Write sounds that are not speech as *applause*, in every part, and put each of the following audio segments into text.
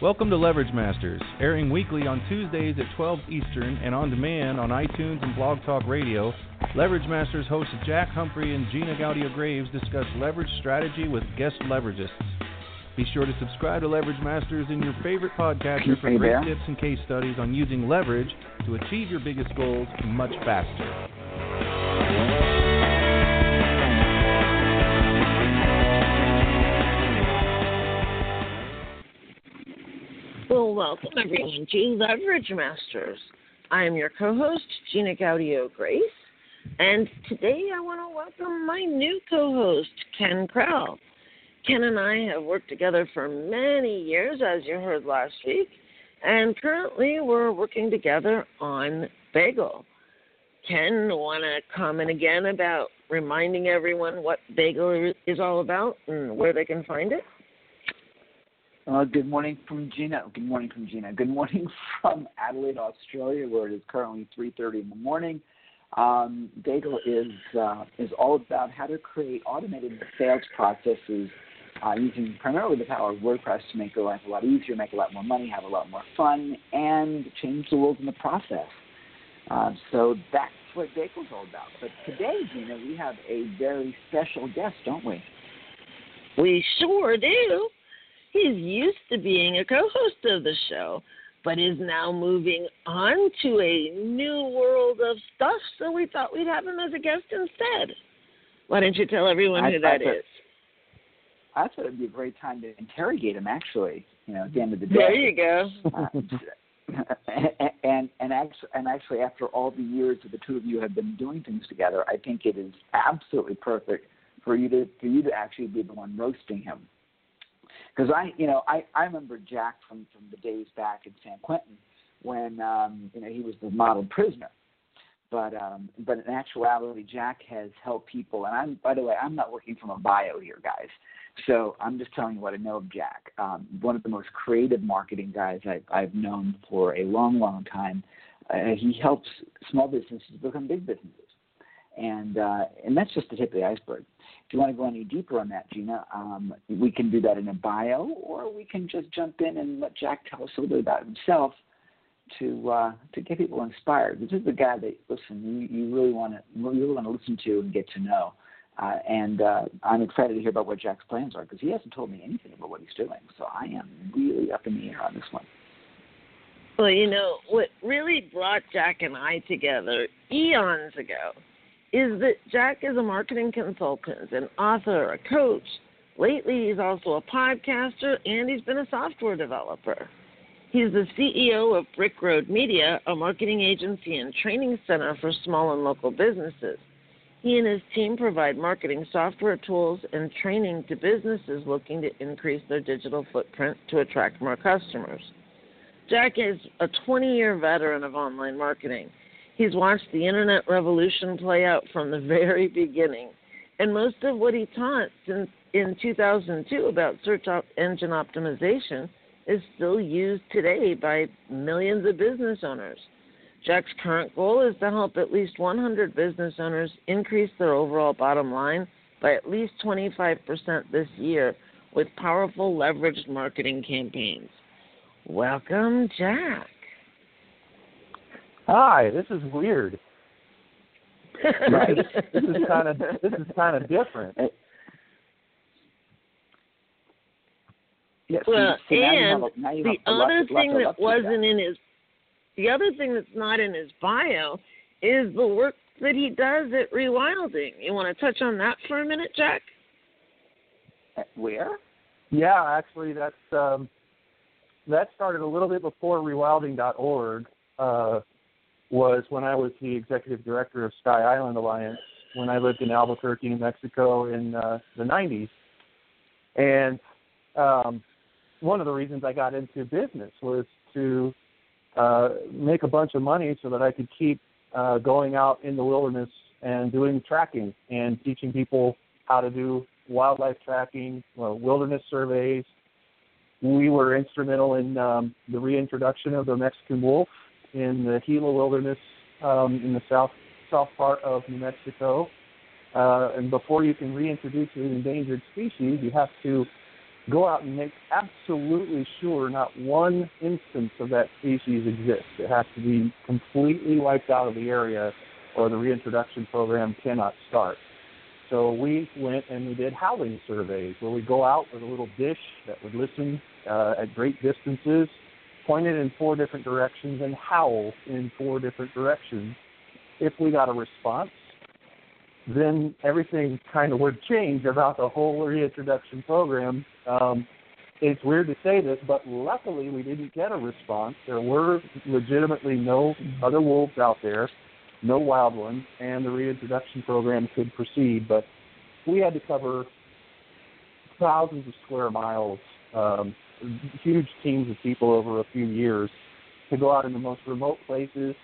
Welcome to Leverage Masters, airing weekly on Tuesdays at 12 Eastern and on demand on iTunes and Blog Talk Radio. Leverage Masters hosts Jack Humphrey and Gina Gaudio Graves discuss leverage strategy with guest leveragists. Be sure to subscribe to Leverage Masters in your favorite podcatcher for great tips and case studies on using leverage to achieve your biggest goals much faster. Well, welcome everyone to Leverage Masters. I am your co-host, Gina Gaudio Graves, and today I want to welcome my new co-host, Ken Krell. Ken and I have worked together for many years, as you heard last week, and currently we're working together on Bagel. Ken, want to comment again about reminding everyone what Bagel is all about and where they can find it? Uh, good morning from Gina. Good morning from Gina. Good morning *laughs* from Adelaide, Australia, where it is currently 3:30 in the morning. Um, Bagel is uh, is all about how to create automated sales processes uh, using primarily the power of WordPress to make your life a lot easier, make a lot more money, have a lot more fun, and change the world in the process. Uh, so that's what Bagel's all about. But today, Gina, we have a very special guest, don't we? We sure do. He's used to being a co host of the show, but is now moving on to a new world of stuff, so we thought we'd have him as a guest instead. Why don't you tell everyone I, who that I is? I thought it'd be a great time to interrogate him. Actually, you know, at the end of the day. There you go. uh, *laughs* and and actually, and actually, after all the years that the two of you have been doing things together, I think it is absolutely perfect for you to for you to actually be the one roasting him because I, you know, I I remember Jack from from the days back in San Quentin when um, you know he was the model prisoner. But um, but in actuality, Jack has helped people, and I'm by the way, I'm not working from a bio here, guys. So I'm just telling you what I know of Jack. Um, one of the most creative marketing guys I've, I've known for a long, long time. Uh, he helps small businesses become big businesses, and uh, and that's just the tip of the iceberg. If you want to go any deeper on that, Gina, um, we can do that in a bio, or we can just jump in and let Jack tell us a little bit about himself to uh, to get people inspired. This is the guy that listen you, you really want to you really want to listen to and get to know. Uh, and uh, I'm excited to hear about what Jack's plans are because he hasn't told me anything about what he's doing. So I am really up in the air on this one. Well, you know what really brought Jack and I together eons ago is that Jack is a marketing consultant, an author, a coach. Lately, he's also a podcaster and he's been a software developer. He's the CEO of Brick Road Media, a marketing agency and training center for small and local businesses. He and his team provide marketing software tools and training to businesses looking to increase their digital footprint to attract more customers. Jack is a 20 year veteran of online marketing. He's watched the internet revolution play out from the *laughs* very beginning, and most of what he taught since in 2002 about search engine optimization is still used today by millions of business owners. Jack's current goal is to help at least 100 business owners increase their overall bottom line by at least 25% this year with powerful leveraged marketing campaigns. Welcome, Jack. Hi, this is weird. *laughs* right? *laughs* this is kind of this is kind of different. Yes, well, and a, the other thing that wasn't in his the other thing that's not in his bio is the work that he does at Rewilding. You want to touch on that for a minute, Jack? Where? Yeah, actually, that's um, that started a little bit before Rewilding.org. Uh, was when I was the executive director of Sky Island Alliance when I lived in Albuquerque, New Mexico in uh, the 90s. And um, one of the reasons I got into business was to uh, make a bunch of money so that I could keep uh, going out in the wilderness and doing tracking and teaching people how to do wildlife tracking, well, wilderness surveys. We were instrumental in um, the reintroduction of the Mexican wolf in the Gila Wilderness um, in the south south part of New Mexico. Uh, and before you can reintroduce an endangered species, you have to go out and make absolutely sure not one instance of that species exists. It has to be completely wiped out of the area, or the reintroduction program cannot start. So we went and we did howling surveys where we go out with a little dish that would listen uh, at great distances, point it in four different directions, and howl in four different directions. If we got a response, then everything kind of would change about the whole reintroduction program. Um, it's weird to say this, but luckily we didn't get a response. There were legitimately no other wolves out there, no wild ones, and the reintroduction program could proceed. But we had to cover thousands of square miles, um, huge teams of people over a few years to go out in the most remote places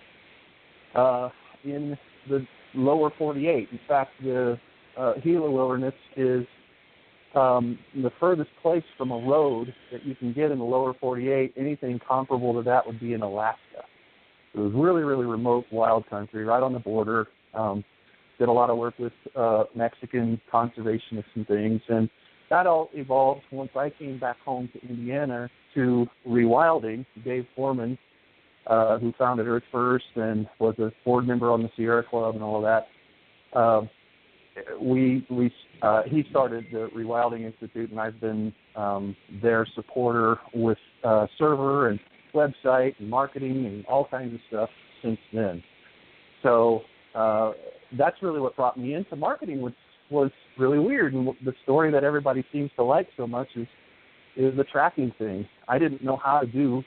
uh, in the lower 48. In fact, the uh, Gila Wilderness is um, the furthest place from a road that you can get in the lower 48. Anything comparable to that would be in Alaska. It was really, really remote wild country, right on the border. Um, did a lot of work with uh, Mexican conservationists and things, and that all evolved once I came back home to Indiana to rewilding. Dave Foreman uh, who founded Earth First and was a board member on the Sierra Club and all of that. Uh, we we uh, he started the Rewilding Institute, and I've been um, their supporter with uh, server and website and marketing and all kinds of stuff since then. So uh, that's really what brought me into marketing, was really weird. And the story that everybody seems to like so much is is the tracking thing. I didn't know how to do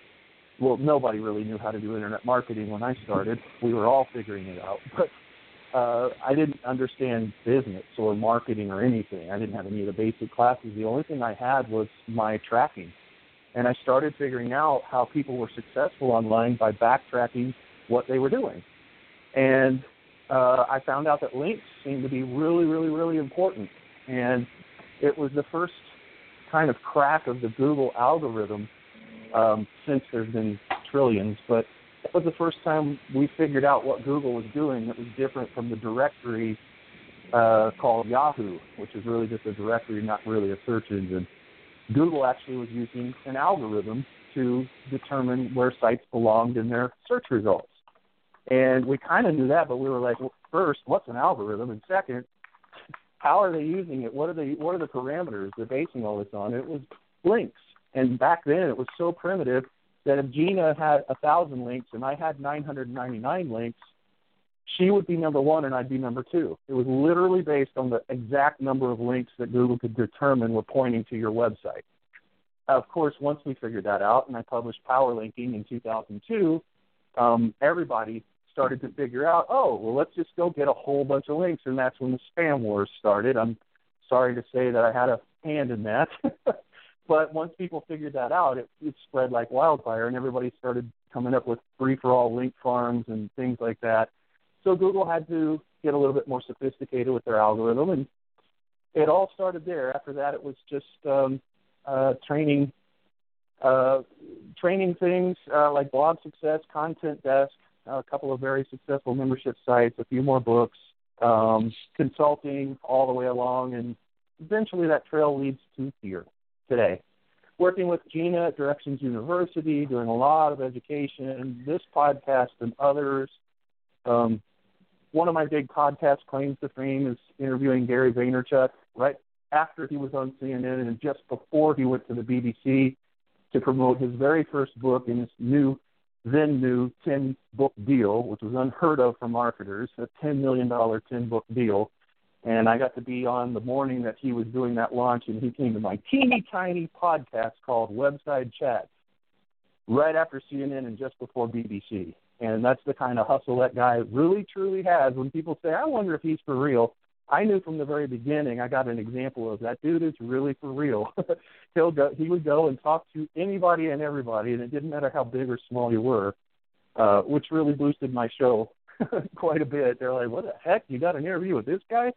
well, nobody really knew how to do internet marketing when I started. We were all figuring it out, *laughs* but uh, I didn't understand business or marketing or anything. I didn't have any of the basic classes. The only thing I had was my tracking, and I started figuring out how people were successful online by backtracking what they were doing, and uh, I found out that links seemed to be really, really, really important, and it was the first kind of crack of the Google algorithm um, since there's been trillions, but that was the first time we figured out what Google was doing that was different from the directory uh, called Yahoo, which is really just a directory, not really a search engine. Google actually was using an algorithm to determine where sites belonged in their search results. And we kind of knew that, but we were like, well, first, what's an algorithm? And second, how are they using it? What are the what are the parameters they're basing all this on? It was links. And back then, it was so primitive that if Gina had a thousand links and I had 999 links, she would be number one and I'd be number two. It was literally based on the exact number of links that Google could determine were pointing to your website. Of course, once we figured that out and I published Power Linking in 2002, um, everybody started to figure out, oh, well, let's just go get a whole bunch of links. And that's when the spam wars started. I'm sorry to say that I had a hand in that. *laughs* But once people figured that out, it, it spread like wildfire, and everybody started coming up with free for all link farms and things like that. So Google had to get a little bit more sophisticated with their algorithm, and it all started there. After that, it was just um, uh, training, uh, training things uh, like Blog Success, Content Desk, a couple of very successful membership sites, a few more books, um, consulting all the way along, and eventually that trail leads to here today. Working with Gina at Directions University, doing a lot of education, this podcast and others. Um, one of my big podcast claims to fame is interviewing Gary Vaynerchuk right after he was on CNN and just before he went to the BBC to promote his very first book in his new, then new 10 book deal, which was unheard of for marketers, a $10 million 10 book deal and I got to be on the morning that he was doing that launch, and he came to my teeny tiny podcast called Webside Chats right after CNN and just before BBC. And that's the kind of hustle that guy really truly has. When people say, I wonder if he's for real, I knew from the very beginning. I got an example of that dude is really for real. *laughs* He'll go. He would go and talk to anybody and everybody, and it didn't matter how big or small you were, uh, which really boosted my show *laughs* quite a bit. They're like, "What the heck? You got an interview with this guy?"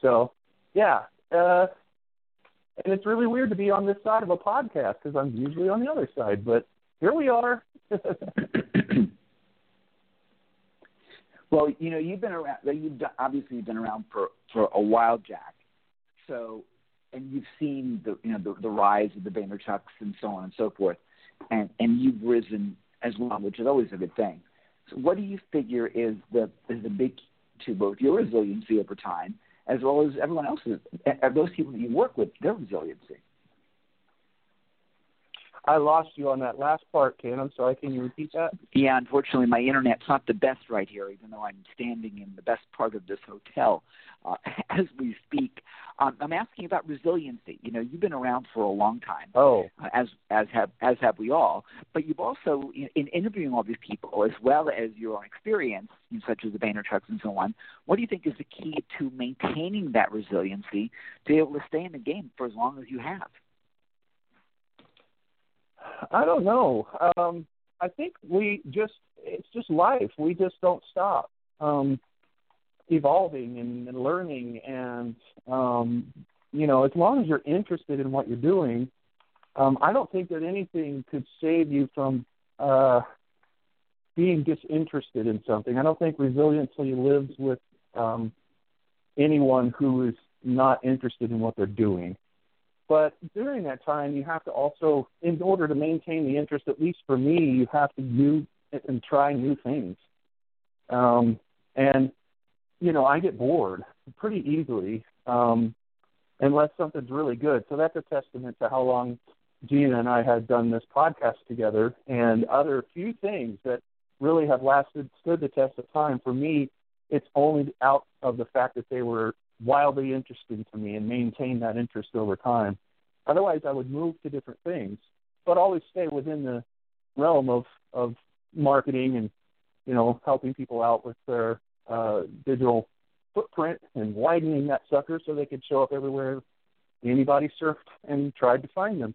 So, yeah. Uh, and it's really weird to be on this side of a podcast because I'm usually on the other side. But here we are. *laughs* *clears throat* Well, you know, you've been around. You've obviously you've been around for for a while, Jack. So, and you've seen the you know the, the rise of the Vaynerchucks and so on and so forth, and and you've risen as well, which is always a good thing. So, what do you figure is the is the big to both your resiliency over time, as well as everyone else's, those people that you work with, their resiliency? I lost you on that last part, Ken. So I'm sorry. Can you repeat that? Yeah, unfortunately, my internet's not the best right here, even though I'm standing in the best part of this hotel uh, *laughs* as we speak. Um, I'm asking about resiliency. You know, you've been around for a long time. Oh, uh, as as have as have we all. But you've also, in, in interviewing all these people, as well as your own experience, you know, such as the Vaynerchucks and so on. What do you think is the key to maintaining that resiliency to be able to stay in the game for as long as you have? I don't know. Um, I think we just it's just life. We just don't stop um, evolving and, and learning, and um, you know, as long as you're interested in what you're doing, um, I don't think that anything could save you from uh, being disinterested in something. I don't think resiliency lives with um, anyone who is not interested in what they're doing. But during that time, you have to also, in order to maintain the interest, at least for me, you have to do and try new things. Um, and you know, I get bored pretty easily um, unless something's really good. So that's a testament to how long Gina and I had done this podcast together, and other few things that really have lasted, stood the test of time. For me, it's only out of the fact that they were wildly interesting to me and maintain that interest over time. Otherwise, I would move to different things, but always stay within the realm of of marketing and you know helping people out with their uh, digital footprint and widening that sucker so they could show up everywhere anybody surfed and tried to find them.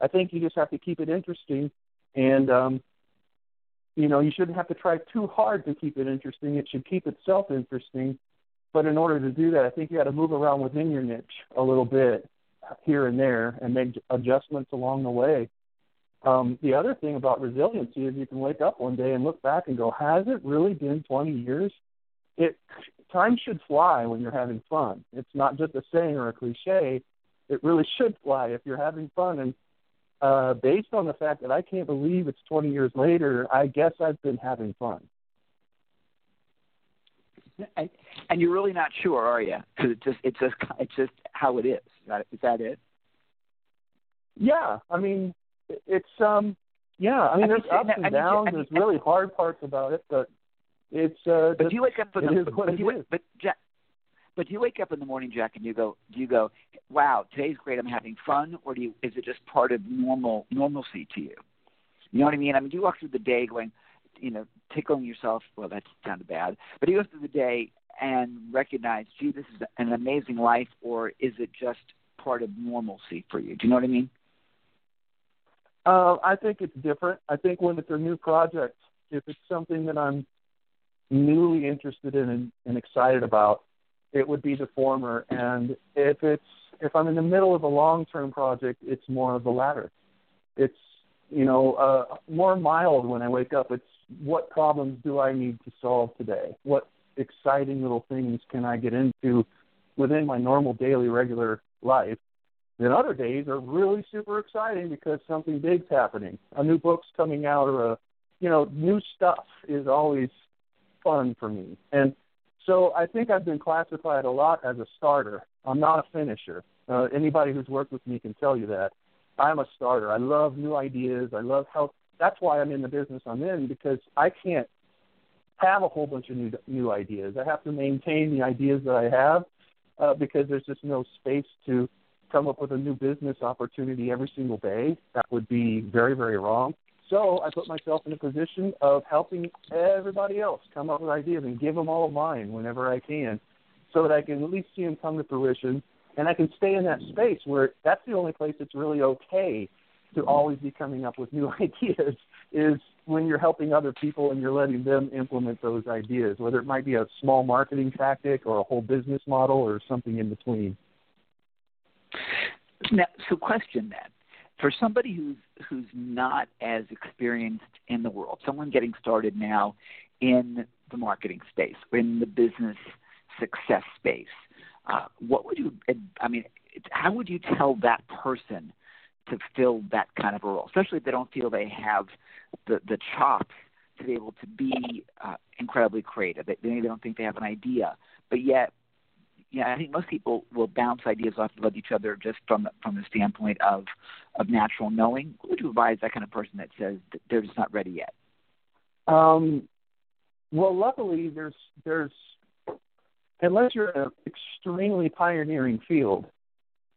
I think you just have to keep it interesting, and um, you know you shouldn't have to try too hard to keep it interesting. It should keep itself interesting but in order to do that, I think you got to move around within your niche a little bit here and there and make adjustments along the way. Um, the other thing about resiliency is you can wake up one day and look back and go, has it really been 20 years? It time should fly when you're having fun. It's not just a saying or a cliche. It really should fly if you're having fun. And uh, based on the fact that I can't believe it's 20 years later, I guess I've been having fun. And, and you're really not sure, are you? Because it's just it's just *laughs* it's just how it is. Is that, it? Yeah, I mean, it's um, yeah. I mean, I there's mean, ups and I mean, downs. I mean, there's really hard parts about it, but it's. uh But do you wake up in the, but, but, you, but Jack, but do you wake up in the morning, Jack, and you go, do you go, wow, today's great, I'm having fun, or do you, is it just part of normal normalcy to you? You know what I mean? I mean, do you walk through the day going, you know, tickling yourself. Well, that sounded bad, but you go through the day and recognize, gee, this is an amazing life, or is it just part of normalcy for you? Do you know what I mean? Uh, I think it's different. I think when it's a new project, if it's something that I'm newly interested in and, and excited about, it would be the former. And if it's if I'm in the middle of a long term project, it's more of the latter. It's you know uh, more mild when I wake up. It's what problems do I need to solve today? What exciting little things can I get into within my normal daily regular life? Then other days are really super exciting because something big's happening. A new book's coming out or a you know, new stuff is always fun for me. And so I think I've been classified a lot as a starter. I'm not a finisher. Uh, anybody who's worked with me can tell you that. I'm a starter. I love new ideas. I love how that's why I'm in the business I'm in because I can't have a whole bunch of new new ideas. I have to maintain the ideas that I have uh, because there's just no space to come up with a new business opportunity every single day. That would be very very wrong. So I put myself in a position of helping everybody else come up with ideas and give them all of mine whenever I can, so that I can at least see them come to fruition, and I can stay in that space where that's the only place it's really okay to always be coming up with new *laughs* ideas is when you're helping other people and you're letting them implement those ideas, whether it might be a small marketing tactic or a whole business model or something in between. Now, so question then, for somebody who's who's not as experienced in the world, someone getting started now in the marketing space, in the business success space, uh, what would you? I mean, how would you tell that person to fill that kind of a role, especially if they don't feel they have the the chops to be able to be uh, incredibly creative. They, they don't think they have an idea, but yet, yeah, I think most people will bounce ideas off of each other just from from the standpoint of of natural knowing. What would you advise that kind of person that says that they're just not ready yet? Um, well, luckily, there's there's unless you're in an extremely pioneering field,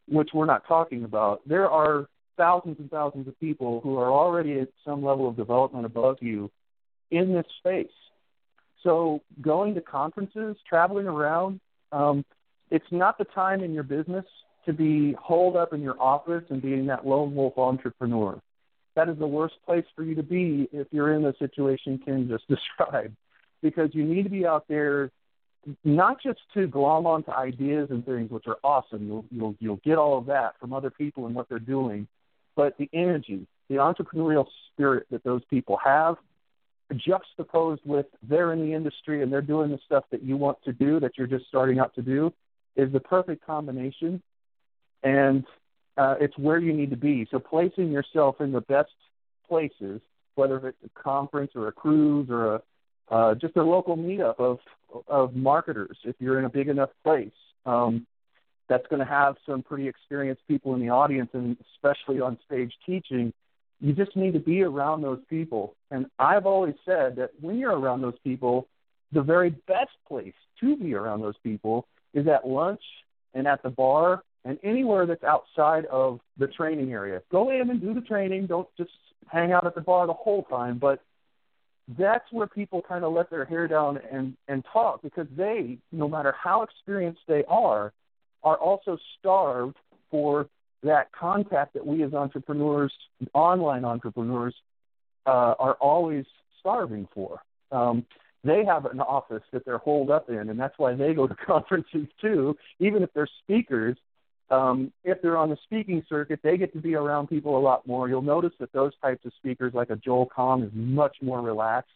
which we're not talking about, there are thousands and thousands of people who are already at some level of development above you in this space. So going to conferences, traveling around, um, it's not the time in your business to be holed up in your office and being that lone wolf entrepreneur. That is the worst place for you to be if you're in the situation Ken just *laughs* described, because you need to be out there not just to glom onto ideas and things, which are awesome. You'll you'll you'll get all of that from other people and what they're doing, but the energy, the entrepreneurial spirit that those people have, juxtaposed with they're in the industry and they're doing the stuff that you want to do that you're just starting out to do, is the perfect combination. And uh, it's where you need to be. So placing yourself in the best places, whether it's a conference or a cruise or a uh, just a local meetup of of marketers, if you're in a big enough place, um, that's going to have some pretty experienced people in the audience, and especially on stage teaching, you just need to be around those people. And I've always said that when you're around those people, the very best place to be around those people is at lunch and at the bar and anywhere that's outside of the training area. Go in and do the training. Don't just hang out at the bar the whole time, but that's where people kind of let their hair down and and talk because they, no matter how experienced they are, are also starved for that contact that we as entrepreneurs, online entrepreneurs, uh, are always starving for. Um, they have an office that they're holed up in, and that's why they go to *laughs* conferences too. Even if they're speakers, um, if they're on the speaking circuit, they get to be around people a lot more. You'll notice that those types of speakers, like a Joel Comm, is much more relaxed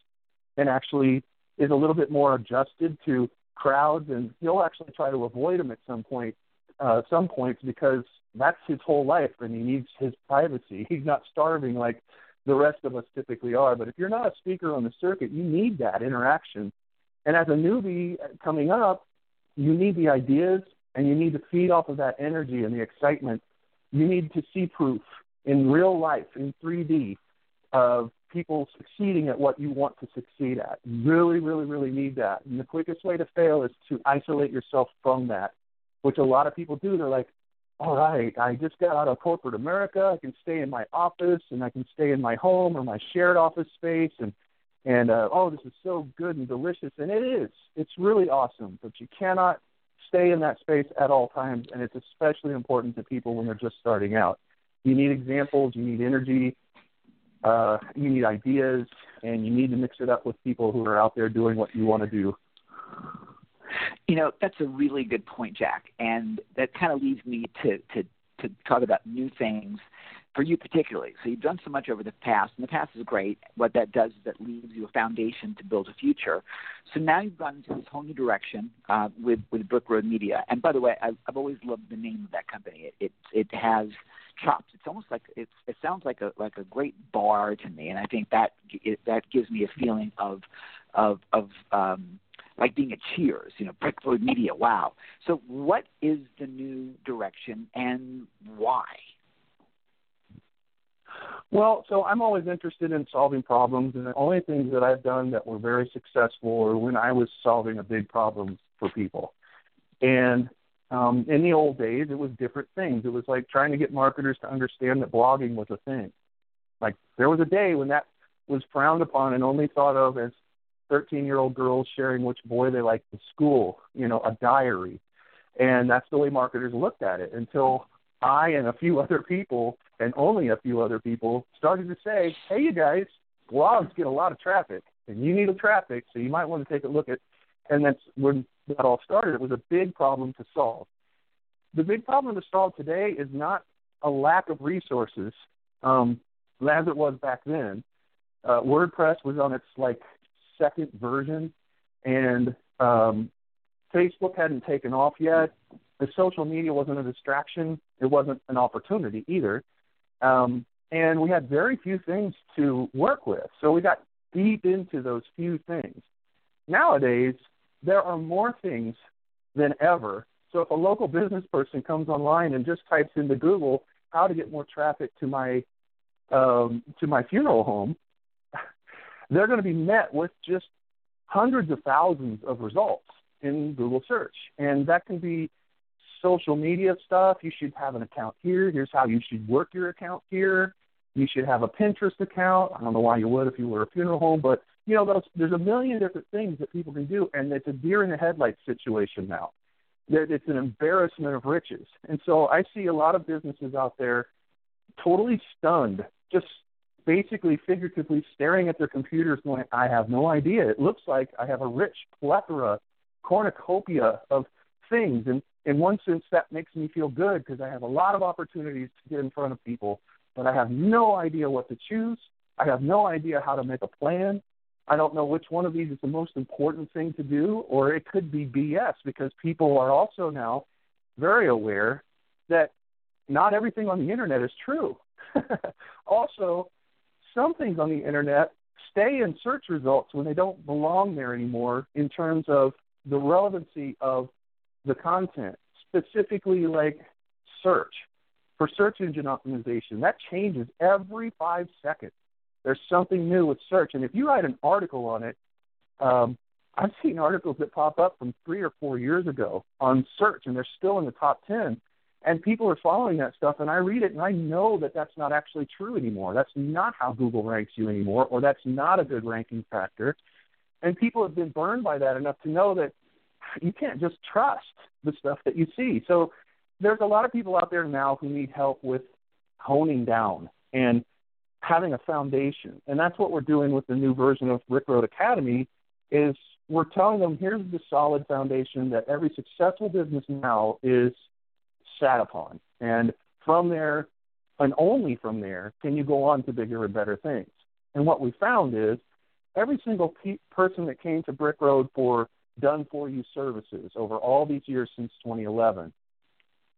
and actually is a little bit more adjusted to crowds, and he'll actually try to avoid them at some point, uh, some points because that's his whole life, and he needs his privacy. *laughs* He's not starving like the rest of us typically are. But if you're not a speaker on the circuit, you need that interaction. And as a newbie coming up, you need the ideas and you need to feed off of that energy and the excitement. You need to see proof in real life, in 3D, of people succeeding at what you want to succeed at. You really, really, really need that. And the quickest way to fail is to isolate yourself from that, which a lot of people do. They're like, all right, I just got out of corporate America. I can stay in my office and I can stay in my home or my shared office space and and uh, oh, this is so good and delicious, and it is. It's really awesome, but you cannot stay in that space at all times, and it's especially important to people when they're just starting out. You need examples, you need energy, uh, you need ideas, and you need to mix it up with people who are out there doing what you want to do. You know, that's a really good point, Jack, and that kind of leads me to to to talk about new things for you particularly. So you've done so much over the past, and the past is great. What that does is that leaves you a foundation to build a future. So now you've gone into this whole new direction uh, with with Brick Road Media. And by the way, I've, I've always loved the name of that company. It it, it has chops. It's almost like it's it sounds like a like a great bar to me, and I think that it, that gives me a feeling of of of um, like being at Cheers, you know, Brick Media. Wow. So what is the new direction and why? Well, so I'm always interested in solving problems, and the only things that I've done that were very successful are when I was solving a big problem for people. And um, in the old days, it was different things. It was like trying to get marketers to understand that blogging was a thing. Like there was a day when that was frowned upon and only thought of as 13 year old girls sharing which boy they liked in school, you know, a diary. And that's the way marketers looked at it until I and a few *laughs* other people, and only a few other people, started to say, hey, you guys, blogs get a lot of traffic, and you need a traffic, so you might want to take a look at. And that's when that all started. It was a big problem to solve. The big problem to solve today is not a lack of resources, um, as it was back then. Uh, WordPress was on its like second version, and um, Facebook hadn't taken off yet. The social media wasn't a distraction. It wasn't an opportunity either. Um, and we had very few things to work with. So we got deep into those few things. Nowadays, there are more things than ever. So if a local business person comes online and just types into Google how to get more traffic to my um, to my funeral home, *laughs* they're going to be met with just hundreds of thousands of results in Google search. And that can be social media stuff. You should have an account here. Here's how you should work your account here. You should have a Pinterest account. I don't know why you would if you were a funeral home, but you know, those, there's a million different things that people can do, and it's a deer in the headlights situation now. That it's an embarrassment of riches, and so I see a lot of businesses out there totally stunned, just basically figuratively staring at their computers, going, "I have no idea. It looks like I have a rich plethora, cornucopia of things, and in one sense, that makes me feel good because I have a lot of opportunities to get in front of people, but I have no idea what to choose. I have no idea how to make a plan. I don't know which one of these is the most important thing to do, or it could be BS because people are also now very aware that not everything on the internet is true. *laughs* also, some things on the internet stay in search results when they don't belong there anymore in terms of the relevancy of the content, specifically like search. For search engine optimization, that changes every five seconds. There's something new with search. And if you write an article on it, um, I've seen articles that pop up from three or four years ago on search, and they're still in the top 10. And people are following that stuff, and I read it, and I know that that's not actually true anymore. That's not how Google ranks you anymore, or that's not a good ranking factor. And people have been burned by that enough to know that you can't just trust the stuff that you see. So there's a lot of people out there now who need help with honing down and having a foundation. And that's what we're doing with the new version of Brick Road Academy is we're telling them here's the solid foundation that every successful business now is sat upon. And from there, and only from there, can you go on to bigger and better things. And what we found is every single pe- person that came to Brick Road for done for you services over all these years since 2011,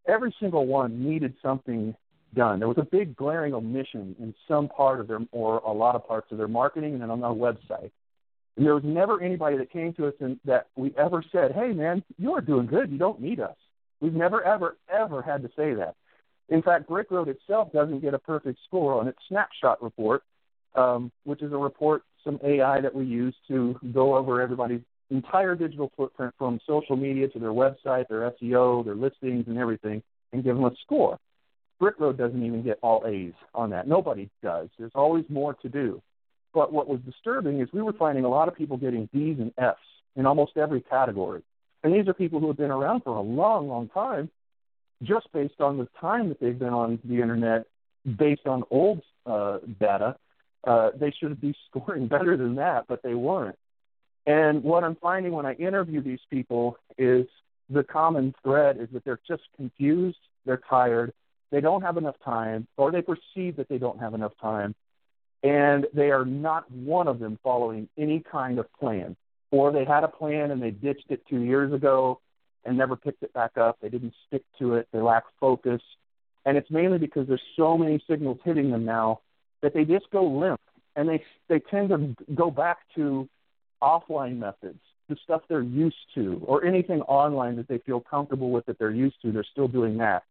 every single one needed something done. There was a big glaring omission in some part of their, or a lot of parts of their marketing and then on our website. And there was never anybody that came to us and that we ever said, "Hey, man, you're doing good. You don't need us." We've never, ever, ever had to say that. In fact, Brick Road itself doesn't get a perfect score on its snapshot report, um, which is a report, some AI that we use to go over everybody's entire digital footprint from social media to their website, their SEO, their listings, and everything, and give them a score. Brick Road doesn't even get all A's on that. Nobody does. There's always more to do. But what was disturbing is we were finding a lot of people getting D's and F's in almost every category. And these are people who have been around for a long, long time, just based on the time that they've been on the internet, based on old uh, data. Uh, they should be *laughs* scoring better than that, but they weren't. And what I'm finding when I interview these people is the common thread is that they're just confused, they're tired, they don't have enough time, or they perceive that they don't have enough time, and they are not one of them following any kind of plan. Or they had a plan and they ditched it two years ago and never picked it back up. They didn't stick to it. They lack focus. And it's mainly because there's so many signals hitting them now that they just go limp and they they tend to go back to offline methods, the stuff they're used to, or anything online that they feel comfortable with that they're used to. They're still doing that.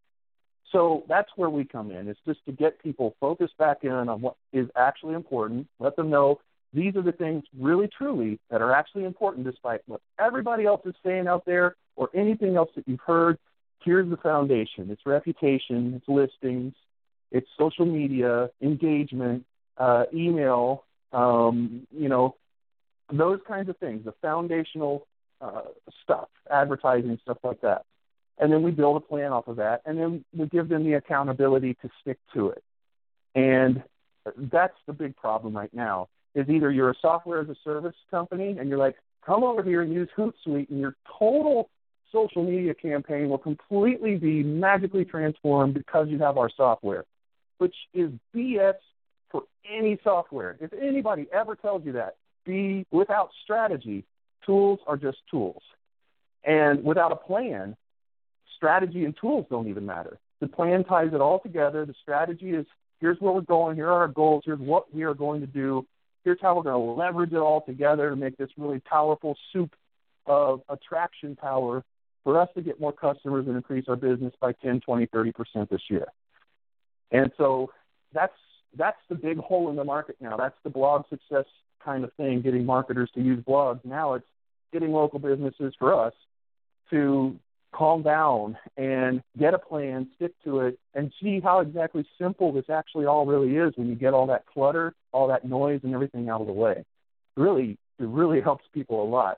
So that's where we come in. It's just to get people focused back in on what is actually important. Let them know these are the things really truly that are actually important despite what everybody else is saying out there or anything else that you've heard. Here's the foundation. It's reputation, it's listings, it's social media, engagement, uh, email, um, you know, those kinds of things, the foundational uh, stuff, advertising, stuff like that. And then we build a plan off of that, and then we give them the accountability to stick to it. And that's the big problem right now. Is either you're a software as a service company, and you're like, come over here and use Hootsuite, and your total social media campaign will completely be magically transformed because you have our software, which is BS for any software. If anybody ever tells you that, be without strategy, tools are just tools. And without a plan, strategy and tools don't even matter. The plan ties it all together. The strategy is here's where we're going, here are our goals, here's what we are going to do, here's how we're going to leverage it all together to make this really powerful soup of attraction power for us to get more customers and increase our business by 10, 20, 30% this year. And so that's that's the big hole in the market now. That's the blog success kind of thing, getting marketers to use blogs. Now it's getting local businesses for us to calm down and get a plan, stick to it, and see how exactly simple this actually all really is when you get all that clutter, all that noise, and everything out of the way. Really, it really *laughs* helps people a lot.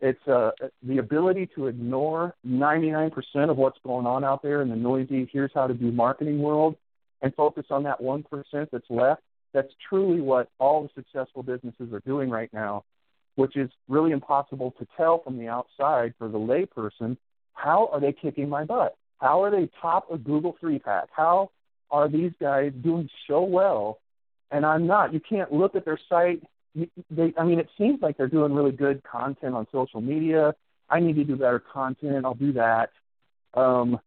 It's uh, the ability to ignore 99% of what's going on out there in the noisy, here's how to do marketing world, and focus on that 1% that's left. That's truly what all the successful businesses are doing right now, which is really impossible to tell from the outside for the layperson. How are they kicking my butt? How are they top of Google three pack? How are these guys doing so well and I'm not? You can't look at their site they I mean it seems like they're doing really good content on social media. I need to do better content. I'll do that. Um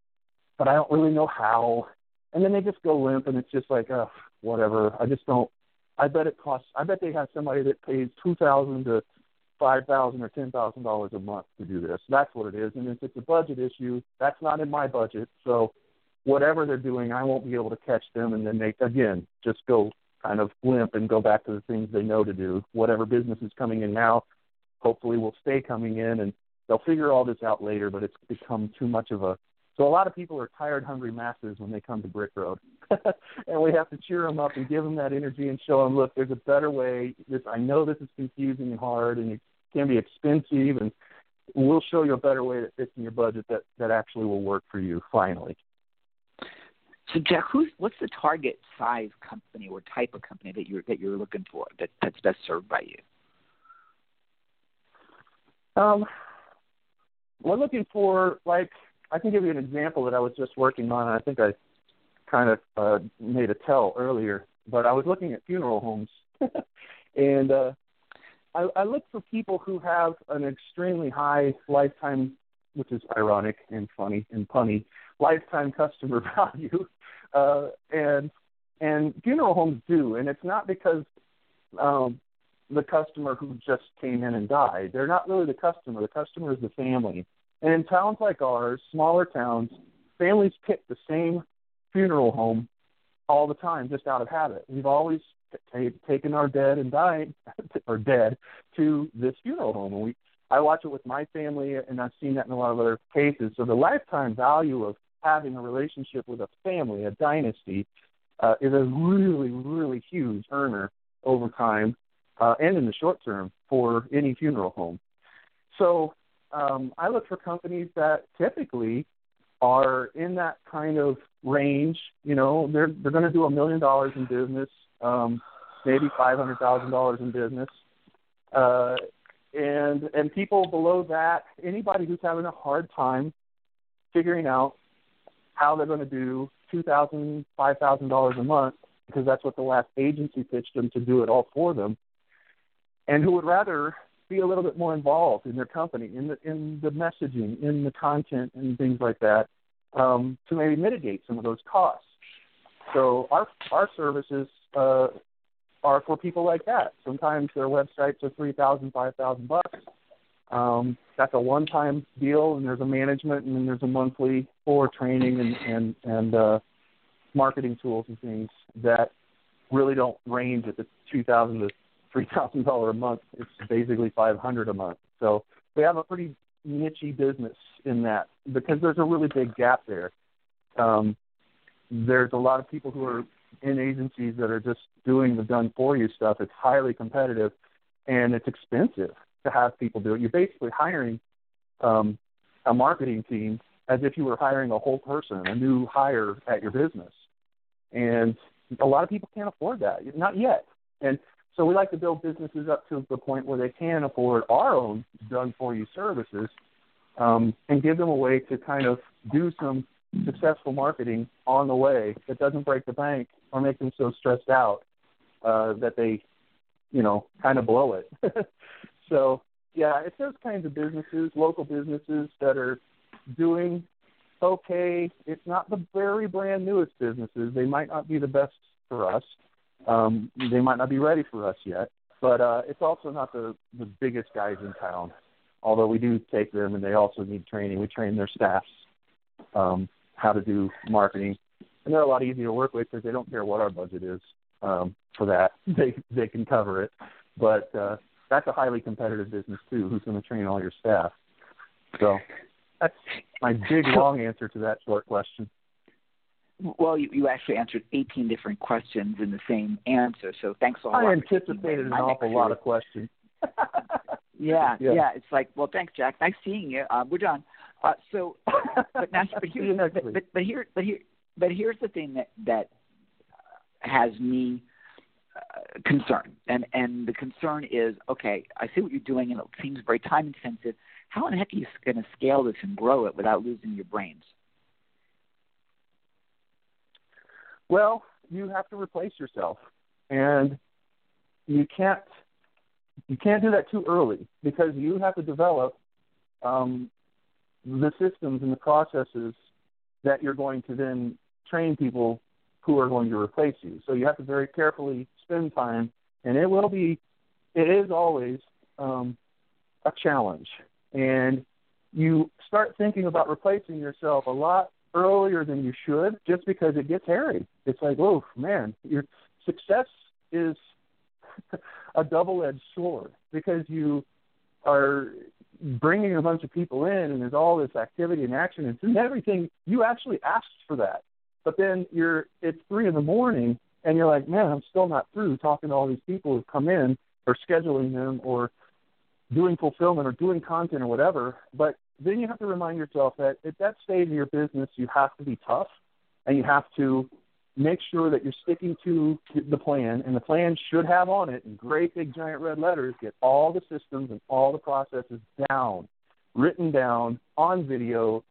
but I don't really know how. And then they just go limp and it's just like, uh, whatever. I just don't I bet it costs I bet they have somebody that pays two thousand to five thousand or ten thousand dollars a month to do this. That's what it is. And if it's a budget issue, that's not in my budget. So whatever they're doing, I won't be able to catch them and then they again just go kind of limp and go back to the things they know to do. Whatever business is coming in now, hopefully will stay coming in, and they'll figure all this out later. But it's become too much of a so a lot of people are tired, hungry masses when they come to Brick Road, *laughs* and we have to cheer them up and give them that energy and show them, look, there's a better way. This I know this is confusing and hard, and can be expensive, and we'll show you a better way that fits in your budget that that actually will work for you. Finally. So Jack, who's what's the target size company or type of company that you're that you're looking for that that's best served by you? Um, we're looking for like I can give you an example that I was just working on. I think I kind of uh, made a tell earlier, but I was looking at funeral homes, *laughs* and uh, I, I look for people who have an extremely high lifetime, which is ironic and funny and punny, lifetime customer *laughs* value uh, and and funeral homes do, and it's not because um, the customer who just came in and died. They're not really the customer. The customer is the family. And in towns like ours, smaller towns, families pick the same funeral home all the time, just out of habit. We've always t- taken our dead and dying *laughs* or dead, to this funeral home. And we, I watch it with my family, and I've seen that in a lot of other cases. So the lifetime value of having a relationship with a family, a dynasty, uh, is a really, really huge earner over time uh, and in the short term for any funeral home. So um, I look for companies that typically are in that kind of range. You know, they're they're going to do a million dollars in business, um, maybe five hundred thousand dollars in business, uh, and and people below that, anybody who's having a hard time figuring out how they're going to do two thousand, five thousand dollars a month because that's what the last agency pitched them to do it all for them, and who would rather be a little bit more involved in their company, in the in the messaging, in the content, and things like that, um, to maybe mitigate some of those costs. So our our services uh, are for people like that. Sometimes their websites are three thousand, five thousand bucks. Um, that's a one-time deal, and there's a management, and then there's a monthly for training and and and uh, marketing tools and things that really don't range at the two thousand to three thousand dollar a month. It's basically five hundred a month. So we have a pretty nichey business in that because there's a really big gap there. Um, there's a lot of people who are in agencies that are just doing the done for you stuff. It's highly competitive, and it's expensive to have people do it. You're basically hiring um, a marketing team as if you were hiring a whole person, a new hire at your business. And a lot of people can't afford that, not yet. And so we like to build businesses up to the point where they can afford our own done for you services um, and give them a way to kind of do some successful marketing on the way that doesn't break the bank or make them so stressed out uh, that they, you know, kind of blow it. *laughs* so yeah, it's those kinds of businesses, local businesses that are doing okay. It's not the very brand newest businesses. They might not be the best for us. Um, they might not be ready for us yet, but uh, it's also not the the biggest guys in town. Although we do take them, and they also need training. We train their staffs um, how to do marketing, and they're a lot easier to work with because they don't care what our budget is um, for that. *laughs* They they can cover it, but uh, that's a highly competitive business too. Who's going to train all your staff? So that's my big long answer to that short question. Well, you, you actually answered 18 different questions in the same answer, so thanks a lot. I anticipated an awful lot of questions. *laughs* *laughs* yeah, yeah, yeah, It's like, well, thanks, Jack. Nice seeing you. Uh, we're done. Uh, so, *laughs* but now, but here, but, but, but here, but here, but here's the thing that that has me uh, concerned, and and the concern is, okay, I see what you're doing, and it seems very time intensive. How in the heck are you going to scale this and grow it without losing your brains? Well, you have to replace yourself, and you can't you can't do that too early because you have to develop um, the systems and the processes that you're going to then train people who are going to replace you. So you have to very carefully spend time, and it will be, it is always um, a challenge and you start thinking about replacing yourself a lot earlier than you should just because it gets hairy. It's like, oh man, your success is *laughs* a double-edged sword because you are bringing a bunch of people in and there's all this activity and action and everything you actually asked for that but then you're it's three in the morning and you're like man i'm still not through talking to all these people who've come in or scheduling them or doing fulfillment or doing content or whatever. But then you have to remind yourself that at that stage of your business, you have to be tough and you have to make sure that you're sticking to the plan. And the plan should have on it in great big giant red letters get all the systems and all the processes down, written down on video.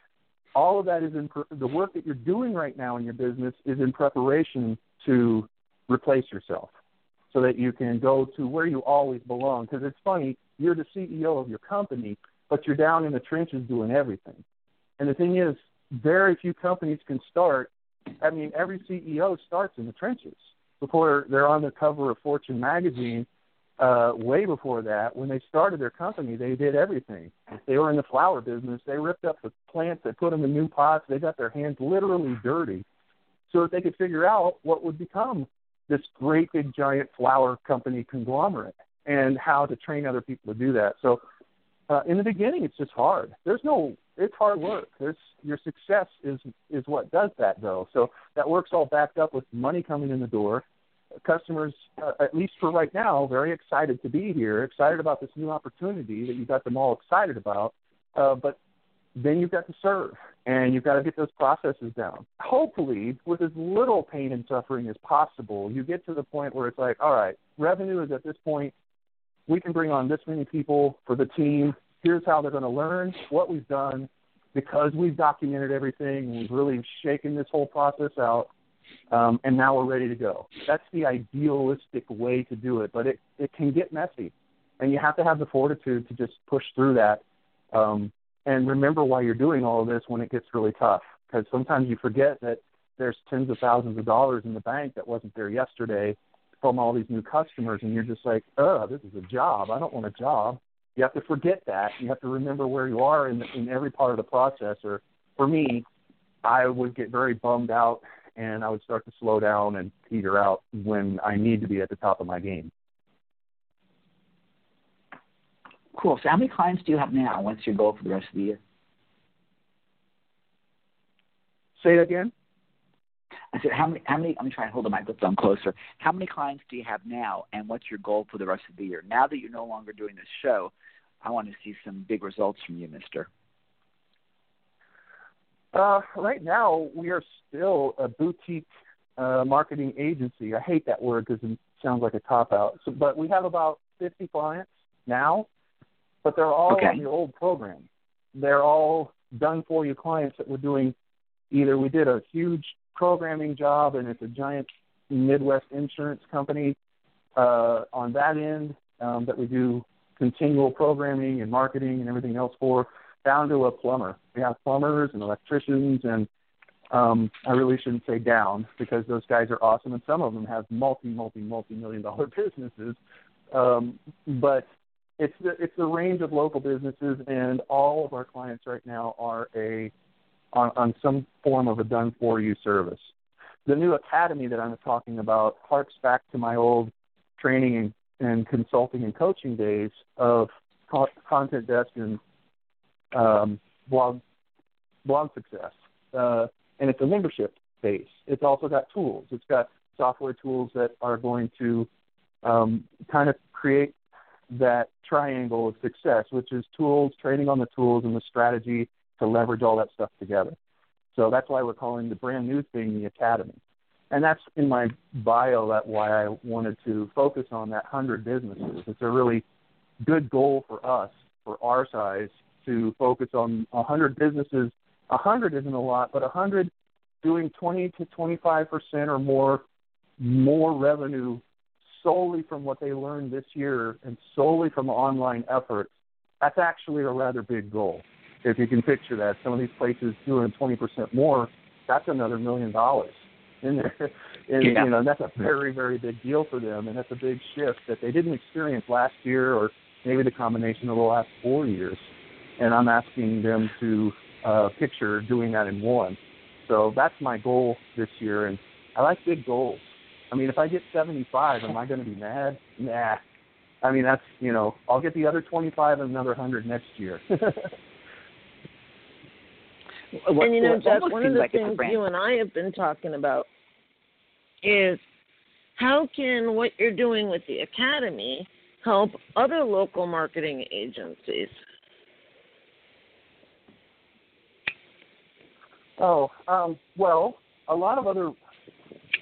All of that is in the work that you're doing right now in your business is in preparation to replace yourself so that you can go to where you always belong. Because it's funny, you're the CEO of your company, but you're down in the trenches doing everything. And the thing is, very few companies can start. I mean, every CEO starts in the trenches before they're on the cover of Fortune magazine. Uh, way before that, when they started their company, they did everything. They were in the flower business, they ripped up the plants, they put them in new pots, they got their hands literally dirty so that they could figure out what would become this great big giant flower company conglomerate and how to train other people to do that. So uh, in the beginning, it's just hard. There's no, it's hard work. There's your success is is what does that though. So that work's all backed up with money coming in the door. Customers, uh, at least for right now, very excited to be here, excited about this new opportunity that you got them all excited about. Uh, but then you've got to serve and you've got to get those processes down. Hopefully, with as little pain and suffering as possible, you get to the point where it's like, all right, revenue is at this point we can bring on this many people for the team. Here's how they're going to learn what we've done because we've documented everything. We've really shaken this whole process out, um, and now we're ready to go. That's the idealistic way to do it, but it it can get messy, and you have to have the fortitude to just push through that. Um, and remember why you're doing all of this when it gets really tough, because sometimes you forget that there's tens of thousands of dollars in the bank that wasn't there yesterday from all these new customers, and you're just like, oh, this is a job. I don't want a job. You have to forget that. You have to remember where you are in, in every part of the process. Or for me, I would get very bummed out, and I would start to slow down and peter out when I need to be at the top of my game. Cool. So, how many clients do you have now? What's your goal for the rest of the year? Say it again. I said, how many? How many? I'm trying to hold the microphone closer. How many clients do you have now, and what's your goal for the rest of the year? Now that you're no longer doing this show, I want to see some big results from you, Mister. Uh, right now, we are still a boutique uh, marketing agency. I hate that word because it sounds like a cop out. So, but we have about 50 clients now, but they're all okay. on the old program. They're all done for you clients that we're doing. Either we did a huge programming job and it's a giant Midwest insurance company uh, on that end um, that we do continual programming and marketing and everything else for, down to a plumber. We have plumbers and electricians and um, I really shouldn't say down because those guys are awesome, and some of them have multi, multi, multi million dollar *laughs* businesses. Um, but it's the it's the range of local businesses, and all of our clients right now are a on, on some form of a done for you service. The new academy that I'm talking about harks back to my old training and, and consulting and coaching days of co- content desk and um, blog blog success. Uh, and it's a membership base. It's also got tools. It's got software tools that are going to um, kind of create that triangle of success, which is tools, training on the tools, and the strategy to leverage all that stuff together. So that's why we're calling the brand new thing the Academy. And that's in my bio. That why I wanted to focus on that hundred businesses. It's a really good goal for us, for our size, to focus on a hundred businesses a hundred isn't a lot, but a hundred doing twenty to twenty five percent or more more revenue solely from what they learned this year and solely from online efforts, that's actually a rather big goal. If you can picture that, some of these places doing twenty percent more, that's another million dollars *laughs* in there. And yeah. you know, that's a very, very big deal for them and that's a big shift that they didn't experience last year or maybe the combination of the last four years. And I'm asking them to uh, picture doing that in one. So that's my goal this year, and I like big goals. I mean, if I get 75, am I going to be mad? Nah. I mean, that's you know, I'll get the other 25 and another 100 next year. *laughs* What, and you know, Jeff, one of the like things you and I have been talking about is how can what you're doing with the academy help other local marketing agencies? Oh, um, well, a lot of other.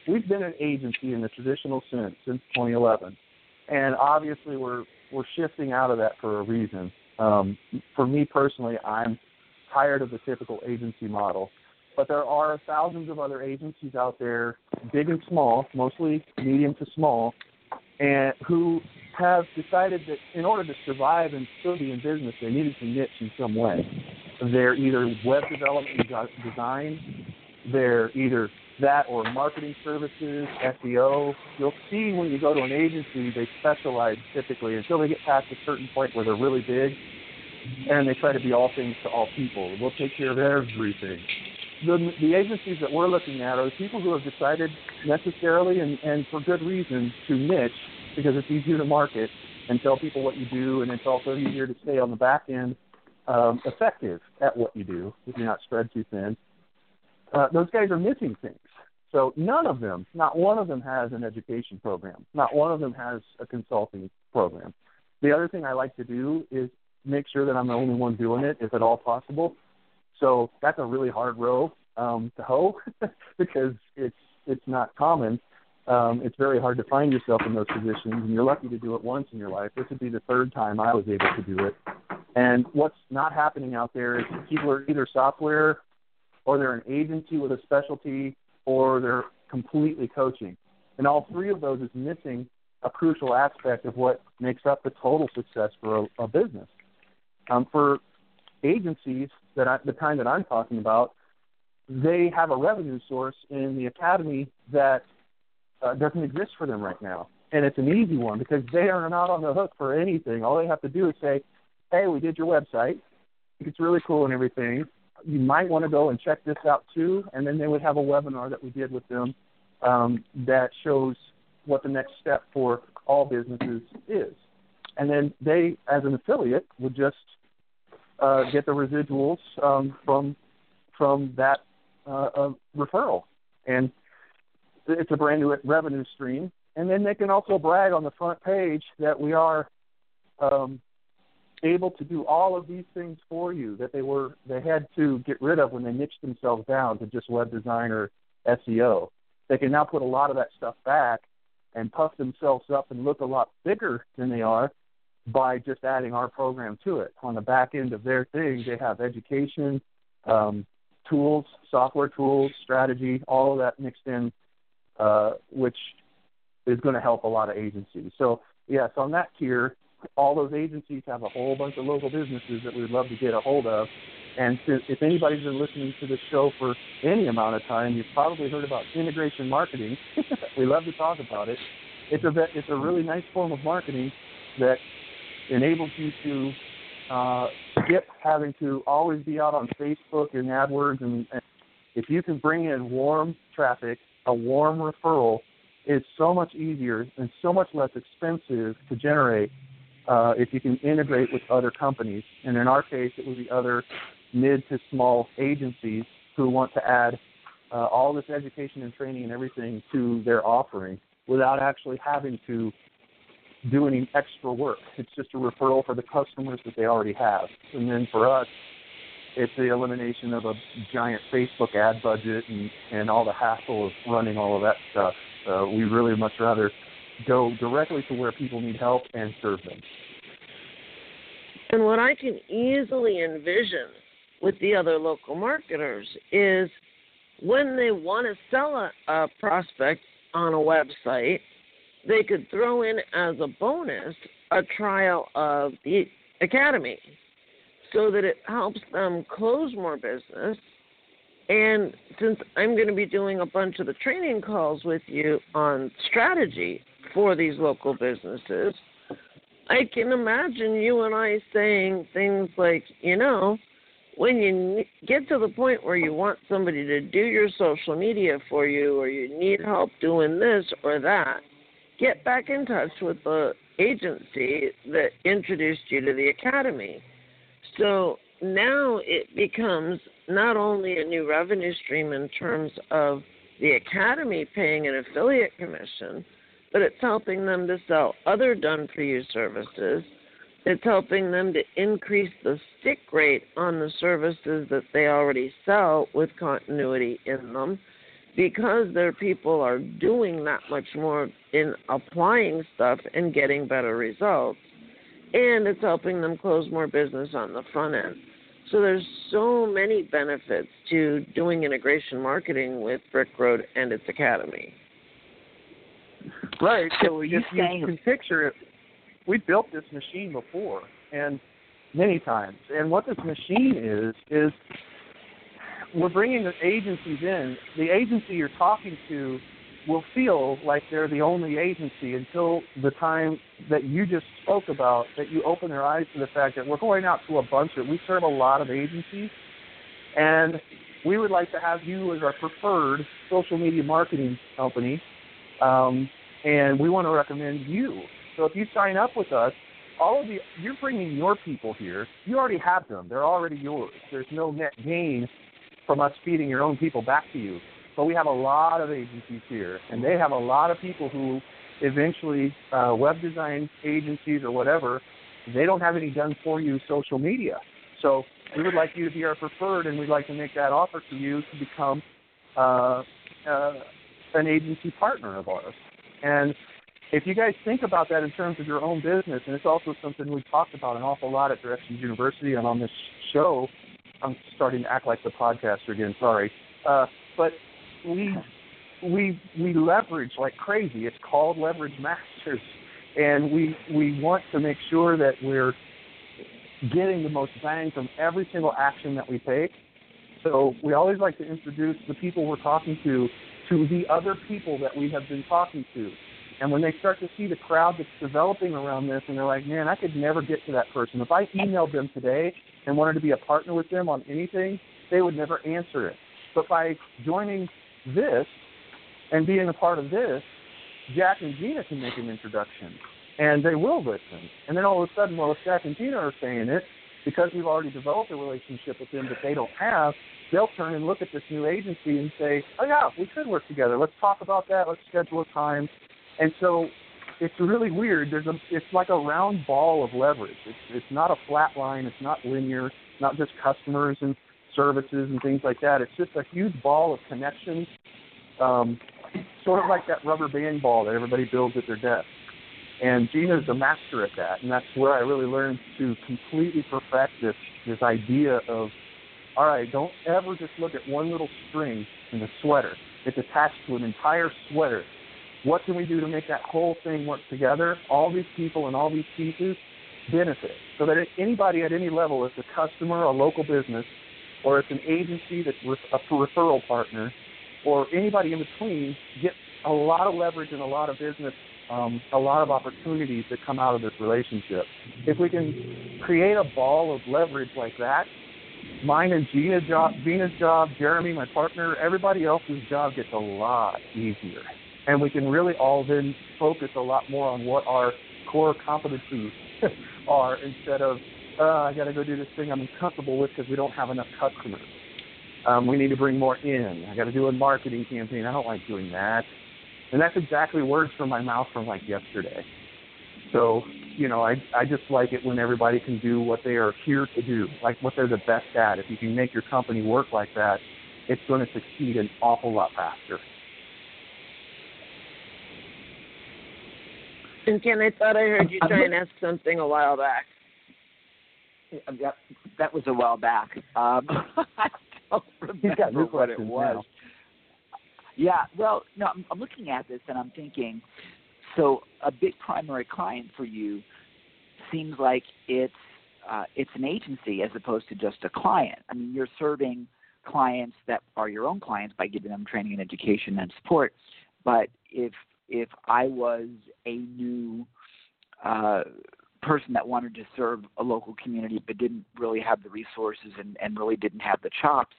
We've been an agency in the traditional sense since 2011, and obviously we're we're shifting out of that for a reason. Um, for me personally, I'm tired of the typical agency model, but there are thousands of other agencies out there, big and small, mostly medium to small, and who have decided that in order to survive and still be in business, they needed to niche in some way. They're either web development design, they're either that or marketing services, SEO. You'll see when you go to an agency, they specialize typically until they get past a certain point where they're really big, and they try to be all things to all people. We'll take care of everything. The, the agencies that we're looking at are the people who have decided necessarily and, and for good reason to niche because it's easier to market and tell people what you do, and it's also easier to stay on the back end um, effective at what you do if you're not spread too thin. Uh, those guys are missing things. So none of them, not one of them has an education program. Not one of them has a consulting program. The other thing I like to do is make sure that I'm the only one doing it, if at all possible. So that's a really hard row um, to hoe *laughs* because it's it's not common. Um, it's very hard to find yourself in those positions, and you're lucky to do it once in your life. This would be the third time I was able to do it. And what's not happening out there is people are either software or they're an agency with a specialty or they're completely coaching. And all three of those is missing a crucial aspect of what makes up the total success for a, a business. Um, for agencies that I, the kind that I'm talking about, they have a revenue source in the academy that uh, doesn't exist for them right now, and it's an easy one because they are not on the hook for anything. All they have to do is say, "Hey, we did your website. It's really cool and everything. You might want to go and check this out too." And then they would have a webinar that we did with them um, that shows what the next step for all businesses is. And then they, as an affiliate, would just uh, get the residuals um, from from that uh, uh, referral. And it's a brand new revenue stream, and then they can also brag on the front page that we are um, able to do all of these things for you that they were they had to get rid of when they niched themselves down to just web design or SEO. They can now put a lot of that stuff back and puff themselves up and look a lot bigger than they are by just adding our program to it. On the back end of their thing, they have education, um, tools, software tools, strategy, all of that mixed in, uh, which is going to help a lot of agencies. So, yes, on that tier, all those agencies have a whole bunch of local businesses that we'd love to get a hold of. And if anybody's been listening to this show for any amount of time, you've probably heard about integration marketing. *laughs* we love to talk about it. It's a it's a really nice form of marketing that enables you to uh, skip having to always be out on Facebook and AdWords. And, and if you can bring in warm traffic, a warm referral is so much easier and so much less expensive to generate uh, if you can integrate with other companies. And in our case, it would be other mid to small agencies who want to add uh, all this education and training and everything to their offering without actually having to do any extra work. It's just a referral for the customers that they already have. And then for us, it's the elimination of a giant Facebook ad budget and, and all the hassle of running all of that stuff. Uh, we really much rather go directly to where people need help and serve them. And what I can easily envision with the other local marketers is when they want to sell a, a prospect on a website, they could throw in as a bonus a trial of the academy so that it helps them close more business. And since I'm going to be doing a bunch of the training calls with you on strategy for these local businesses, I can imagine you and I saying things like, you know, when you get to the point where you want somebody to do your social media for you or you need help doing this or that, get back in touch with the agency that introduced you to the academy. So now it becomes not only a new revenue stream in terms of the academy paying an affiliate commission, but it's helping them to sell other done for you services. It's helping them to increase the stick rate on the services that they already sell with continuity in them because their people are doing that much more in applying stuff and getting better results. And it's helping them close more business on the front end. So there's so many benefits to doing integration marketing with Brick Road and its academy. Right. So you, you can picture it. We built this machine before, and many times. And what this machine is is we're bringing the agencies in. The agency you're talking to will feel like they're the only agency until the time that you just spoke about, that you open their eyes to the fact that we're going out to a bunch of, we serve a lot of agencies, and we would like to have you as our preferred social media marketing company um, and we want to recommend you. So if you sign up with us, all of the you're bringing your people here. You already have them; they're already yours. There's no net gain from us feeding your own people back to you. But we have a lot of agencies here, and they have a lot of people who eventually uh, web design agencies or whatever. They don't have any done for you social media. So we would like you to be our preferred, and we'd like to make that offer to you to become uh, uh, an agency partner of ours. And if you guys think about that in terms of your own business, and it's also something we've talked about an awful lot at Directions University and on this show, I'm starting to act like the podcaster again. Sorry, uh, but we we we leverage like crazy. It's called Leverage Masters, and we we want to make sure that we're getting the most bang from every single action that we take. So we always like to introduce the people we're talking to to the other people that we have been talking to. And when they start to see the crowd that's developing around this, and they're like, man, I could never get to that person. If I emailed them today and wanted to be a partner with them on anything, they would never answer it. But by joining this and being a part of this, Jack and Gina can make an introduction, and they will listen. And then all of a sudden, well, if Jack and Gina are saying it, because we've already developed a relationship with them that they don't have, they'll turn and look at this new agency and say, "Oh yeah, we could work together. Let's talk about that. Let's schedule a time." And so it's really weird. There's a it's like a round ball of leverage. It's it's not a flat line. It's not linear. Not just customers and services and things like that. It's just a huge ball of connections, um, sort of like that rubber band ball that everybody builds at their desk. And Gina's a master at that, and that's where I really learned to completely perfect this this idea of, all right, don't ever just look at one little string in the sweater. It's attached to an entire sweater. What can we do to make that whole thing work together? All these people and all these pieces benefit, so that anybody at any level, if a customer, a local business, or it's an agency that's a referral partner, or anybody in between, gets a lot of leverage and a lot of business um, a lot of opportunities that come out of this relationship. If we can create a ball of leverage like that, mine and Gina's job, Gina's job, Jeremy, my partner, everybody else's job gets a lot easier, and we can really all then focus a lot more on what our core competencies *laughs* are instead of uh, I got to go do this thing I'm uncomfortable with because we don't have enough customers. Um, we need to bring more in. I got to do a marketing campaign. I don't like doing that. And that's exactly words from my mouth from like yesterday. So, you know, I I just like it when everybody can do what they are here to do, like what they're the best at. If you can make your company work like that, it's going to succeed an awful lot faster. And Ken, I thought I heard you try and ask something a while back. That, that was a while back. Um, *laughs* I don't *laughs* remember what it was. Now. Yeah, well, no, I'm, I'm looking at this and I'm thinking, so a big primary client for you seems like it's uh, it's an agency as opposed to just a client. I mean, you're serving clients that are your own clients by giving them training and education and support. But if if I was a new uh, person that wanted to serve a local community but didn't really have the resources and, and really didn't have the chops,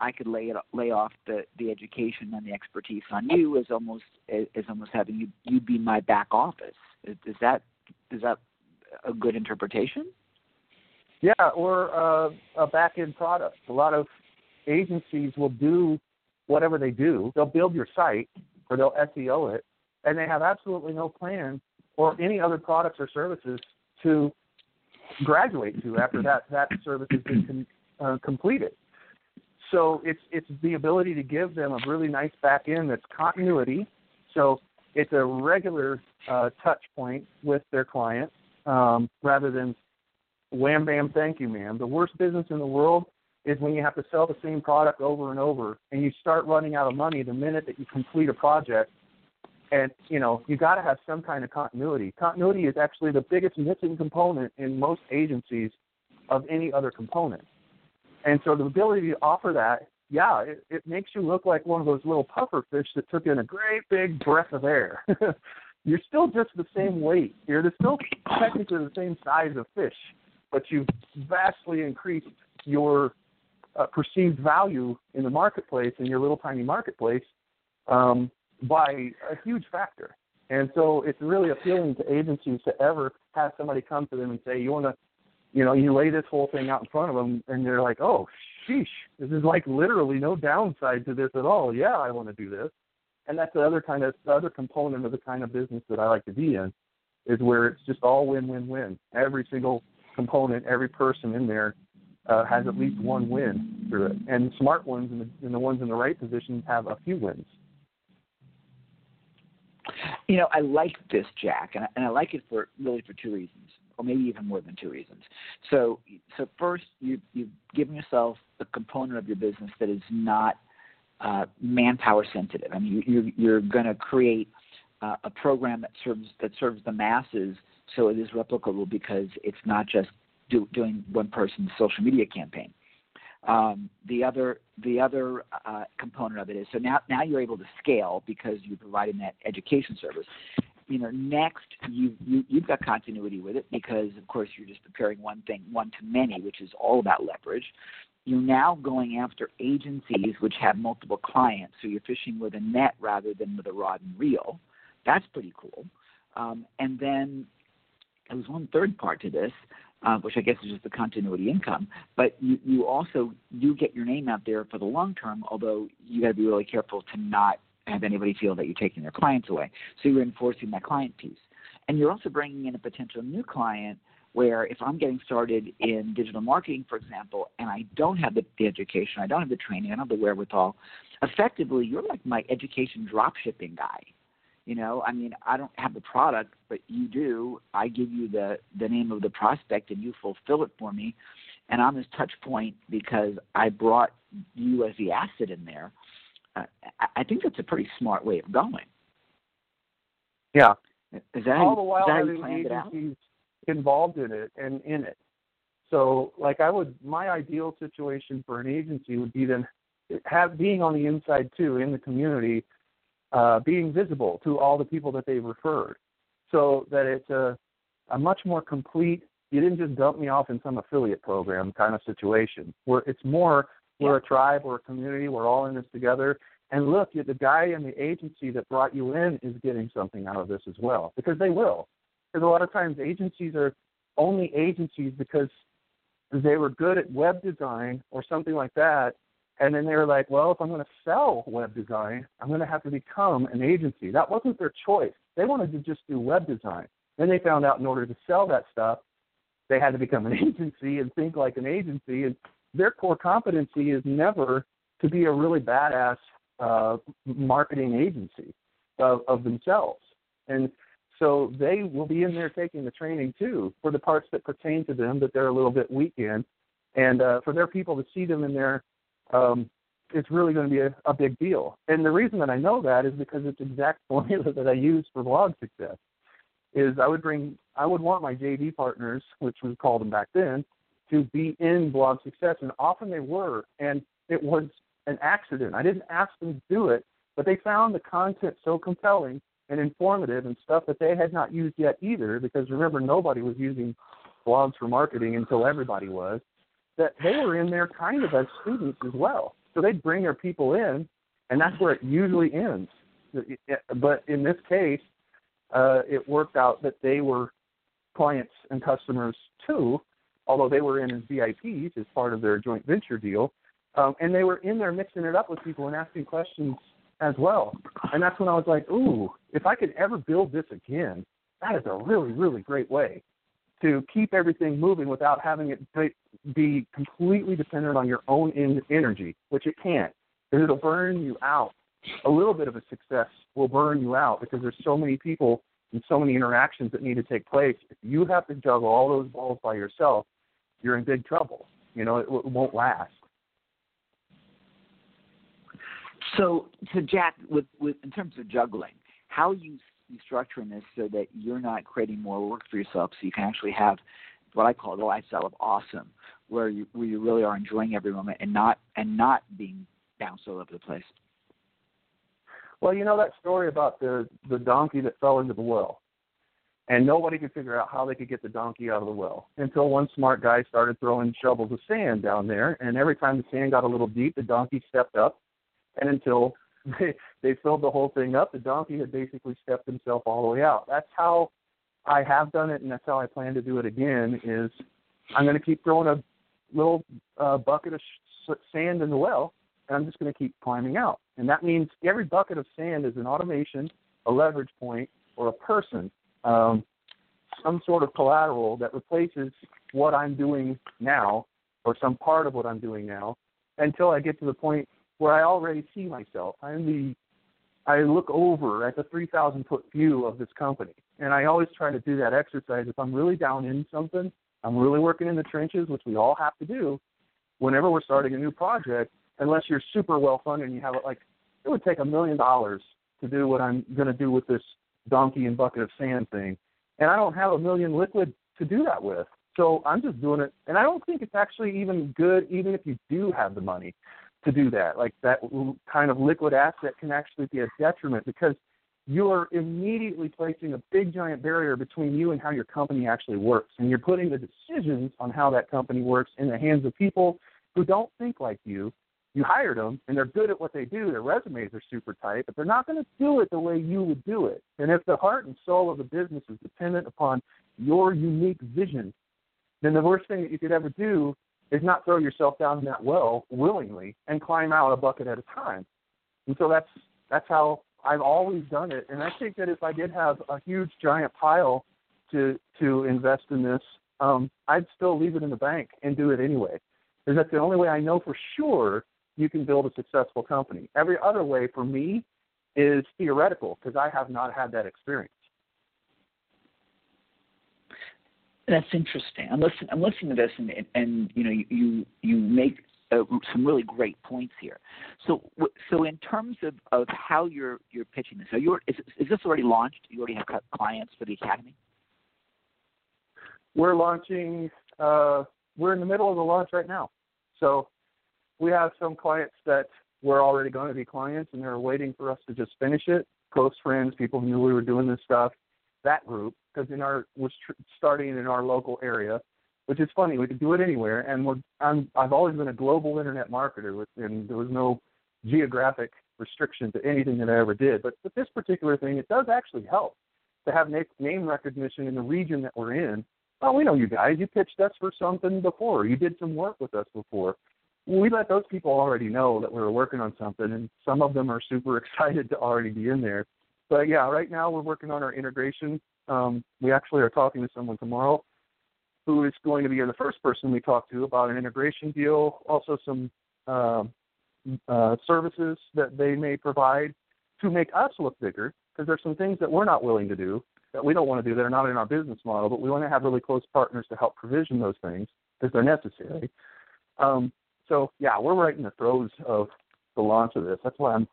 I could lay it lay off the the education and the expertise on you as almost as almost having you you be my back office. Is, that is that a good interpretation? Yeah, or uh, a back end product. A lot of agencies will do whatever they do. They'll build your site or they'll SEO it, and they have absolutely no plan or any other products or services to graduate to after that that service has been com- uh, completed. So it's it's the ability to give them a really nice back end that's continuity. So it's a regular uh, touch point with their client um, rather than wham bam thank you ma'am. The worst business in the world is when you have to sell the same product over and over and you start running out of money the minute that you complete a project. And you know you got to have some kind of continuity. Continuity is actually the biggest missing component in most agencies of any other component. And so the ability to offer that, yeah, it, it makes you look like one of those little puffer fish that took in a great big breath of air. *laughs* You're still just the same weight. You're still technically the same size of fish, but you've vastly increased your uh, perceived value in the marketplace, in your little tiny marketplace, um, by a huge factor. And so it's really appealing to agencies to ever have somebody come to them and say, "You want to you know, you lay this whole thing out in front of them, and they're like, "Oh, sheesh, this is like literally no downside to this at all." Yeah, I want to do this, and that's the other kind of the other component of the kind of business that I like to be in, is where it's just all win-win-win. Every single component, every person in there uh, has at least one win through it, and smart ones and the, and the ones in the right position have a few wins. You know, I like this, Jack, and I, and I like it for really for two reasons or maybe even more than two reasons. So, so first, you you've given yourself a component of your business that is not uh, manpower sensitive. I mean, you, you're you're going to create uh, a program that serves that serves the masses, so it is replicable because it's not just do, doing one person's social media campaign. Um, the other the other uh, component of it is so now now you're able to scale because you're providing that education service you know, next you, you you've got continuity with it because of course you're just preparing one thing, one to many, which is all about leverage. You're now going after agencies which have multiple clients, so you're fishing with a net rather than with a rod and reel. That's pretty cool. Um, and then there was one third part to this. Uh, which I guess is just the continuity income. But you, you also do get your name out there for the long term, although you got to be really careful to not have anybody feel that you're taking their clients away. So you're enforcing that client piece. And you're also bringing in a potential new client where if I'm getting started in digital marketing, for example, and I don't have the, the education, I don't have the training, I don't have the wherewithal, effectively you're like my education drop shipping guy. You know, I mean, I don't have the product, but you do. I give you the the name of the prospect, and you fulfill it for me. And I'm this touch point because I brought you as the asset in there. Uh, I think that's a pretty smart way of going. Yeah. Is that all the while is that how having you planned it out? agencies involved in it and in it. So, like, I would my ideal situation for an agency would be then have being on the inside too in the community, uh, being visible to all the people that they've referred, so that it's a a much more complete. You didn't just dump me off in some affiliate program kind of situation where it's more we're a tribe, we're a community, we're all in this together. And look, the guy in the agency that brought you in is getting something out of this as well because they will. Because a lot of times agencies are only agencies because they were good at web design or something like that. And then they were like, well, if I'm going to sell web design, I'm going to have to become an agency. That wasn't their choice. They wanted to just do web design. Then they found out in order to sell that stuff, they had to become an *laughs* agency and think like an agency. And their core competency is never to be a really badass uh, marketing agency of, of themselves. And so they will be in there taking the training too for the parts that pertain to them that they're a little bit weak in. And uh, for their people to see them in there, um, it's really going to be a, a big deal. And the reason that I know that is because it's the exact *laughs* formula that I use for blog success. Is I would bring, I would want my JV partners, which we called them back then, to be in blog success, and often they were. And it was an accident. I didn't ask them to do it, but they found the content so compelling and informative and stuff that they had not used yet either, because remember, nobody was using blogs for marketing until everybody was, that they were in there kind of as students as well. So they'd bring their people in, and that's where it usually ends. But in this case, uh, it worked out that they were clients and customers too, although they were in as VIPs as part of their joint venture deal. Um, and they were in there mixing it up with people and asking questions as well. And that's when I was like, ooh, if I could ever build this again, that is a really, really great way to keep everything moving without having it be completely dependent on your own energy, which it can't, because it'll burn you out. A little bit of a success will burn you out because there's so many people and so many interactions that need to take place. If you have to juggle all those balls by yourself, you're in big trouble. You know, it, it won't last. So, so Jack, with, with in terms of juggling, how you, you structuring this so that you're not creating more work for yourself, so you can actually have what I call the lifestyle of awesome, where you where you really are enjoying every moment and not and not being bounced all over the place. Well, you know that story about the the donkey that fell into the well, and nobody could figure out how they could get the donkey out of the well until one smart guy started throwing shovels of sand down there, and every time the sand got a little deep, the donkey stepped up and until *laughs* they, they filled the whole thing up, the donkey had basically stepped himself all the way out. That's how I have done it, and that's how I plan to do it again. Is I'm going to keep throwing a little uh, bucket of sh- sand in the well, and I'm just going to keep climbing out. And that means every bucket of sand is an automation, a leverage point, or a person, um, some sort of collateral that replaces what I'm doing now, or some part of what I'm doing now, until I get to the point where I already see myself. I'm the I look over at the 3,000 foot view of this company, and I always try to do that exercise. If I'm really down in something, I'm really working in the trenches, which we all have to do. Whenever we're starting a new project, unless you're super well funded and you have it like, it would take a million dollars to do what I'm going to do with this donkey and bucket of sand thing, and I don't have a million liquid to do that with. So I'm just doing it, and I don't think it's actually even good, even if you do have the money to do that. Like that kind of liquid asset can actually be a detriment because you're immediately placing a big giant barrier between you and how your company actually works. And you're putting the decisions on how that company works in the hands of people who don't think like you. You hired them and they're good at what they do. Their resumes are super tight, but they're not going to do it the way you would do it. And if the heart and soul of the business is dependent upon your unique vision then the worst thing that you could ever do is not throw yourself down that well willingly and climb out a bucket at a time. And so that's that's how I've always done it. And I think that if I did have a huge giant pile to to invest in this, um, I'd still leave it in the bank and do it anyway. Because that's the only way I know for sure you can build a successful company. Every other way for me is theoretical because I have not had that experience. That's interesting. I'm listening. I'm listening to this, and, and you know, you you make uh, some really great points here. So, so in terms of, of how you're you're pitching this, so you're is, is this already launched? You already have clients for the academy. We're launching. Uh, we're in the middle of the launch right now. So, we have some clients that were already going to be clients, and they're waiting for us to just finish it. Close friends, people who knew we were doing this stuff. That group, because in our tr- starting in our local area which is funny. We could do it anywhere, and we're, I'm, I've always been a global internet marketer, with, and there was no geographic restriction to anything that I ever did. But with this particular thing, it does actually help to have name recognition in the region that we're in. Oh, we know you guys. You pitched us for something before. You did some work with us before. We let those people already know that we were working on something, and some of them are super *laughs* excited to already be in there. But yeah, right now we're working on our integration. Um, we actually are talking to someone tomorrow who is going to be the first person we talk to about an integration deal, also some uh, uh, services that they may provide to make us look bigger, because there's some things that we're not willing to do that we don't want to do that are not in our business model, but we want to have really close partners to help provision those things because they're necessary. Um, so yeah, we're right in the throes of the launch of this. That's why I'm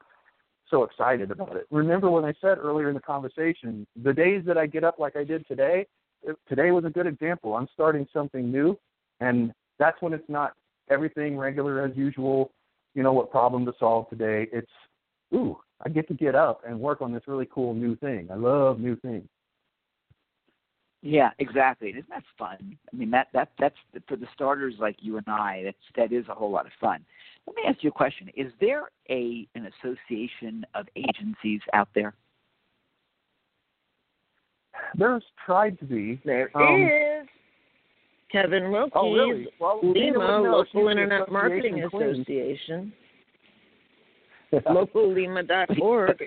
so excited about it. Remember when I said earlier in the conversation, the days that I get up like I did today, eh, today was a good example. I'm starting something new, and that's when it's not everything regular as usual. You know what problem to solve today? It's ooh, I get to get up and work on this really cool new thing. I love new things. Yeah, exactly. Isn't that fun? I mean, that that that's for the starters like you and I. That's that is a whole lot of fun. Let me ask you a question: Is there a an association of agencies out there? There's tried to be. There um, is. Kevin Wilkie's oh, really? well, Lima Local Internet Marketing Association. *laughs* LocalLima.org.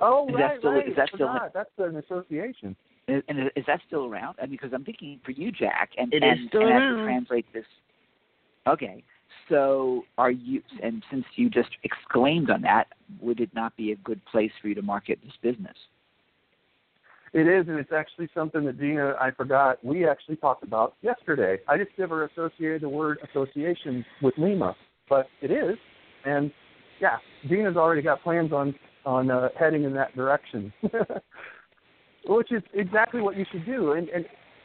Oh, is right, that still, right. Is that still in, that's an association. Is, and is that still around? I mean, because I'm thinking for you, Jack, and it and, is still and around. to translate this. Okay, so are you? And since you just exclaimed on that, would it not be a good place for you to market this business? It is, and it's actually something that Gina, I forgot, we actually talked about yesterday. I just never associated the word association with Lima, but it is. And yeah, Gina's already got plans on on uh, heading in that direction, *laughs* which is exactly what you should do. And, and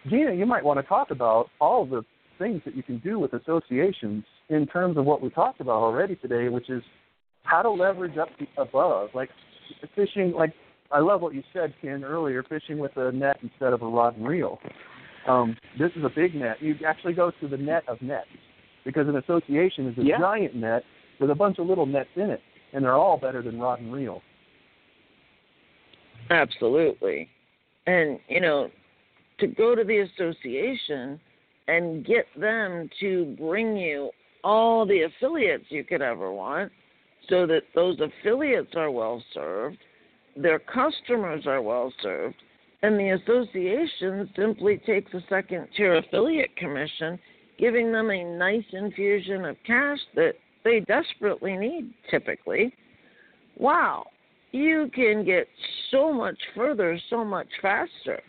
Gina, you might want to talk about all the things that you can do with associations in terms of what we talked about already today, which is how to leverage up the above, like fishing, like I love what you said, Ken, earlier, fishing with a net instead of a rod and reel. Um, this is a big net. You actually go to the net of nets because an association is a yeah. giant net with a bunch of little nets in it, and they're all better than rod and reel. Absolutely. And, you know, to go to the association and get them to bring you all the affiliates you could ever want so that those affiliates are well served their customers are well served, and the association simply takes a second tier affiliate commission, giving them a nice infusion of cash that they desperately need typically. Wow, you can get so much further so much faster.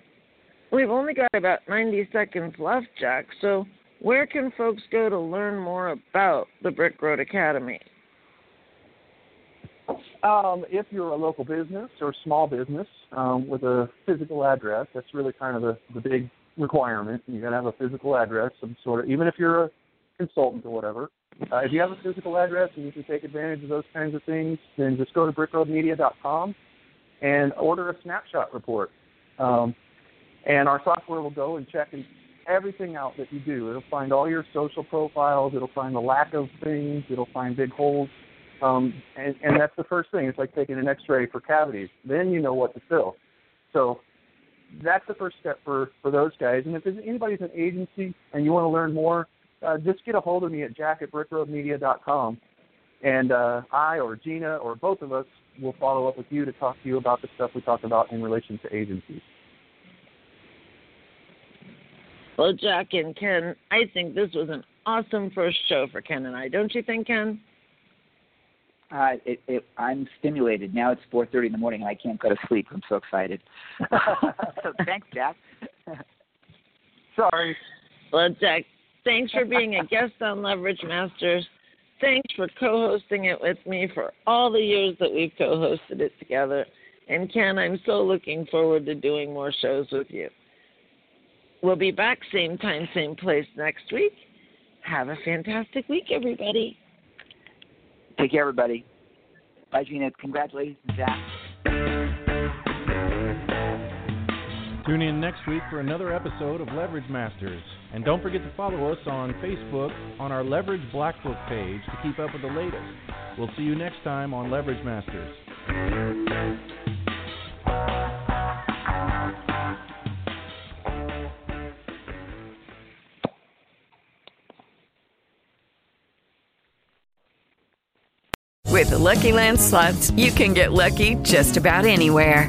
We've only got about 90 seconds left, Jack, so where can folks go to learn more about the Brick Road Academy? Um, if you're a local business or small business um, with a physical address, that's really kind of the, the big requirement. You got to have a physical address, some sort of, even if you're a consultant or whatever. Uh, if you have a physical address and you can take advantage of those kinds of things, then just go to brickroadmedia.com and order a snapshot report. Um, and our software will go and check everything out that you do. It'll find all your social profiles. It'll find the lack of things. It'll find big holes um, and, and that's the first thing. It's like taking an X-ray for cavities. Then you know what to fill. So that's the first step for for those guys. And if anybody's an agency and you want to learn more, uh, just get a hold of me at jack at brickroadmedia.com, and uh, I or Gina or both of us will follow up with you to talk to you about the stuff we talked about in relation to agencies. Well, Jack and Ken, I think this was an awesome first show for Ken and I. Don't you think, Ken? Uh, it, it, I'm stimulated. Now it's 4:30 in the morning, and I can't go to sleep. I'm so excited. so *laughs* *laughs* thanks, Jack. Sorry. Well, Jack, thanks for being a guest on Leverage Masters. Thanks for co-hosting it with me for all the years that we've co-hosted it together. And Ken, I'm so looking forward to doing more shows with you. We'll be back same time, same place next week. Have a fantastic week, everybody. Take care, everybody. Bye, Gina. Congratulations, Jack. Tune in next week for another episode of Leverage Masters. And don't forget to follow us on Facebook on our Leverage Black Book page to keep up with the latest. We'll see you next time on Leverage Masters. With the Lucky Land slots, you can get lucky just about anywhere.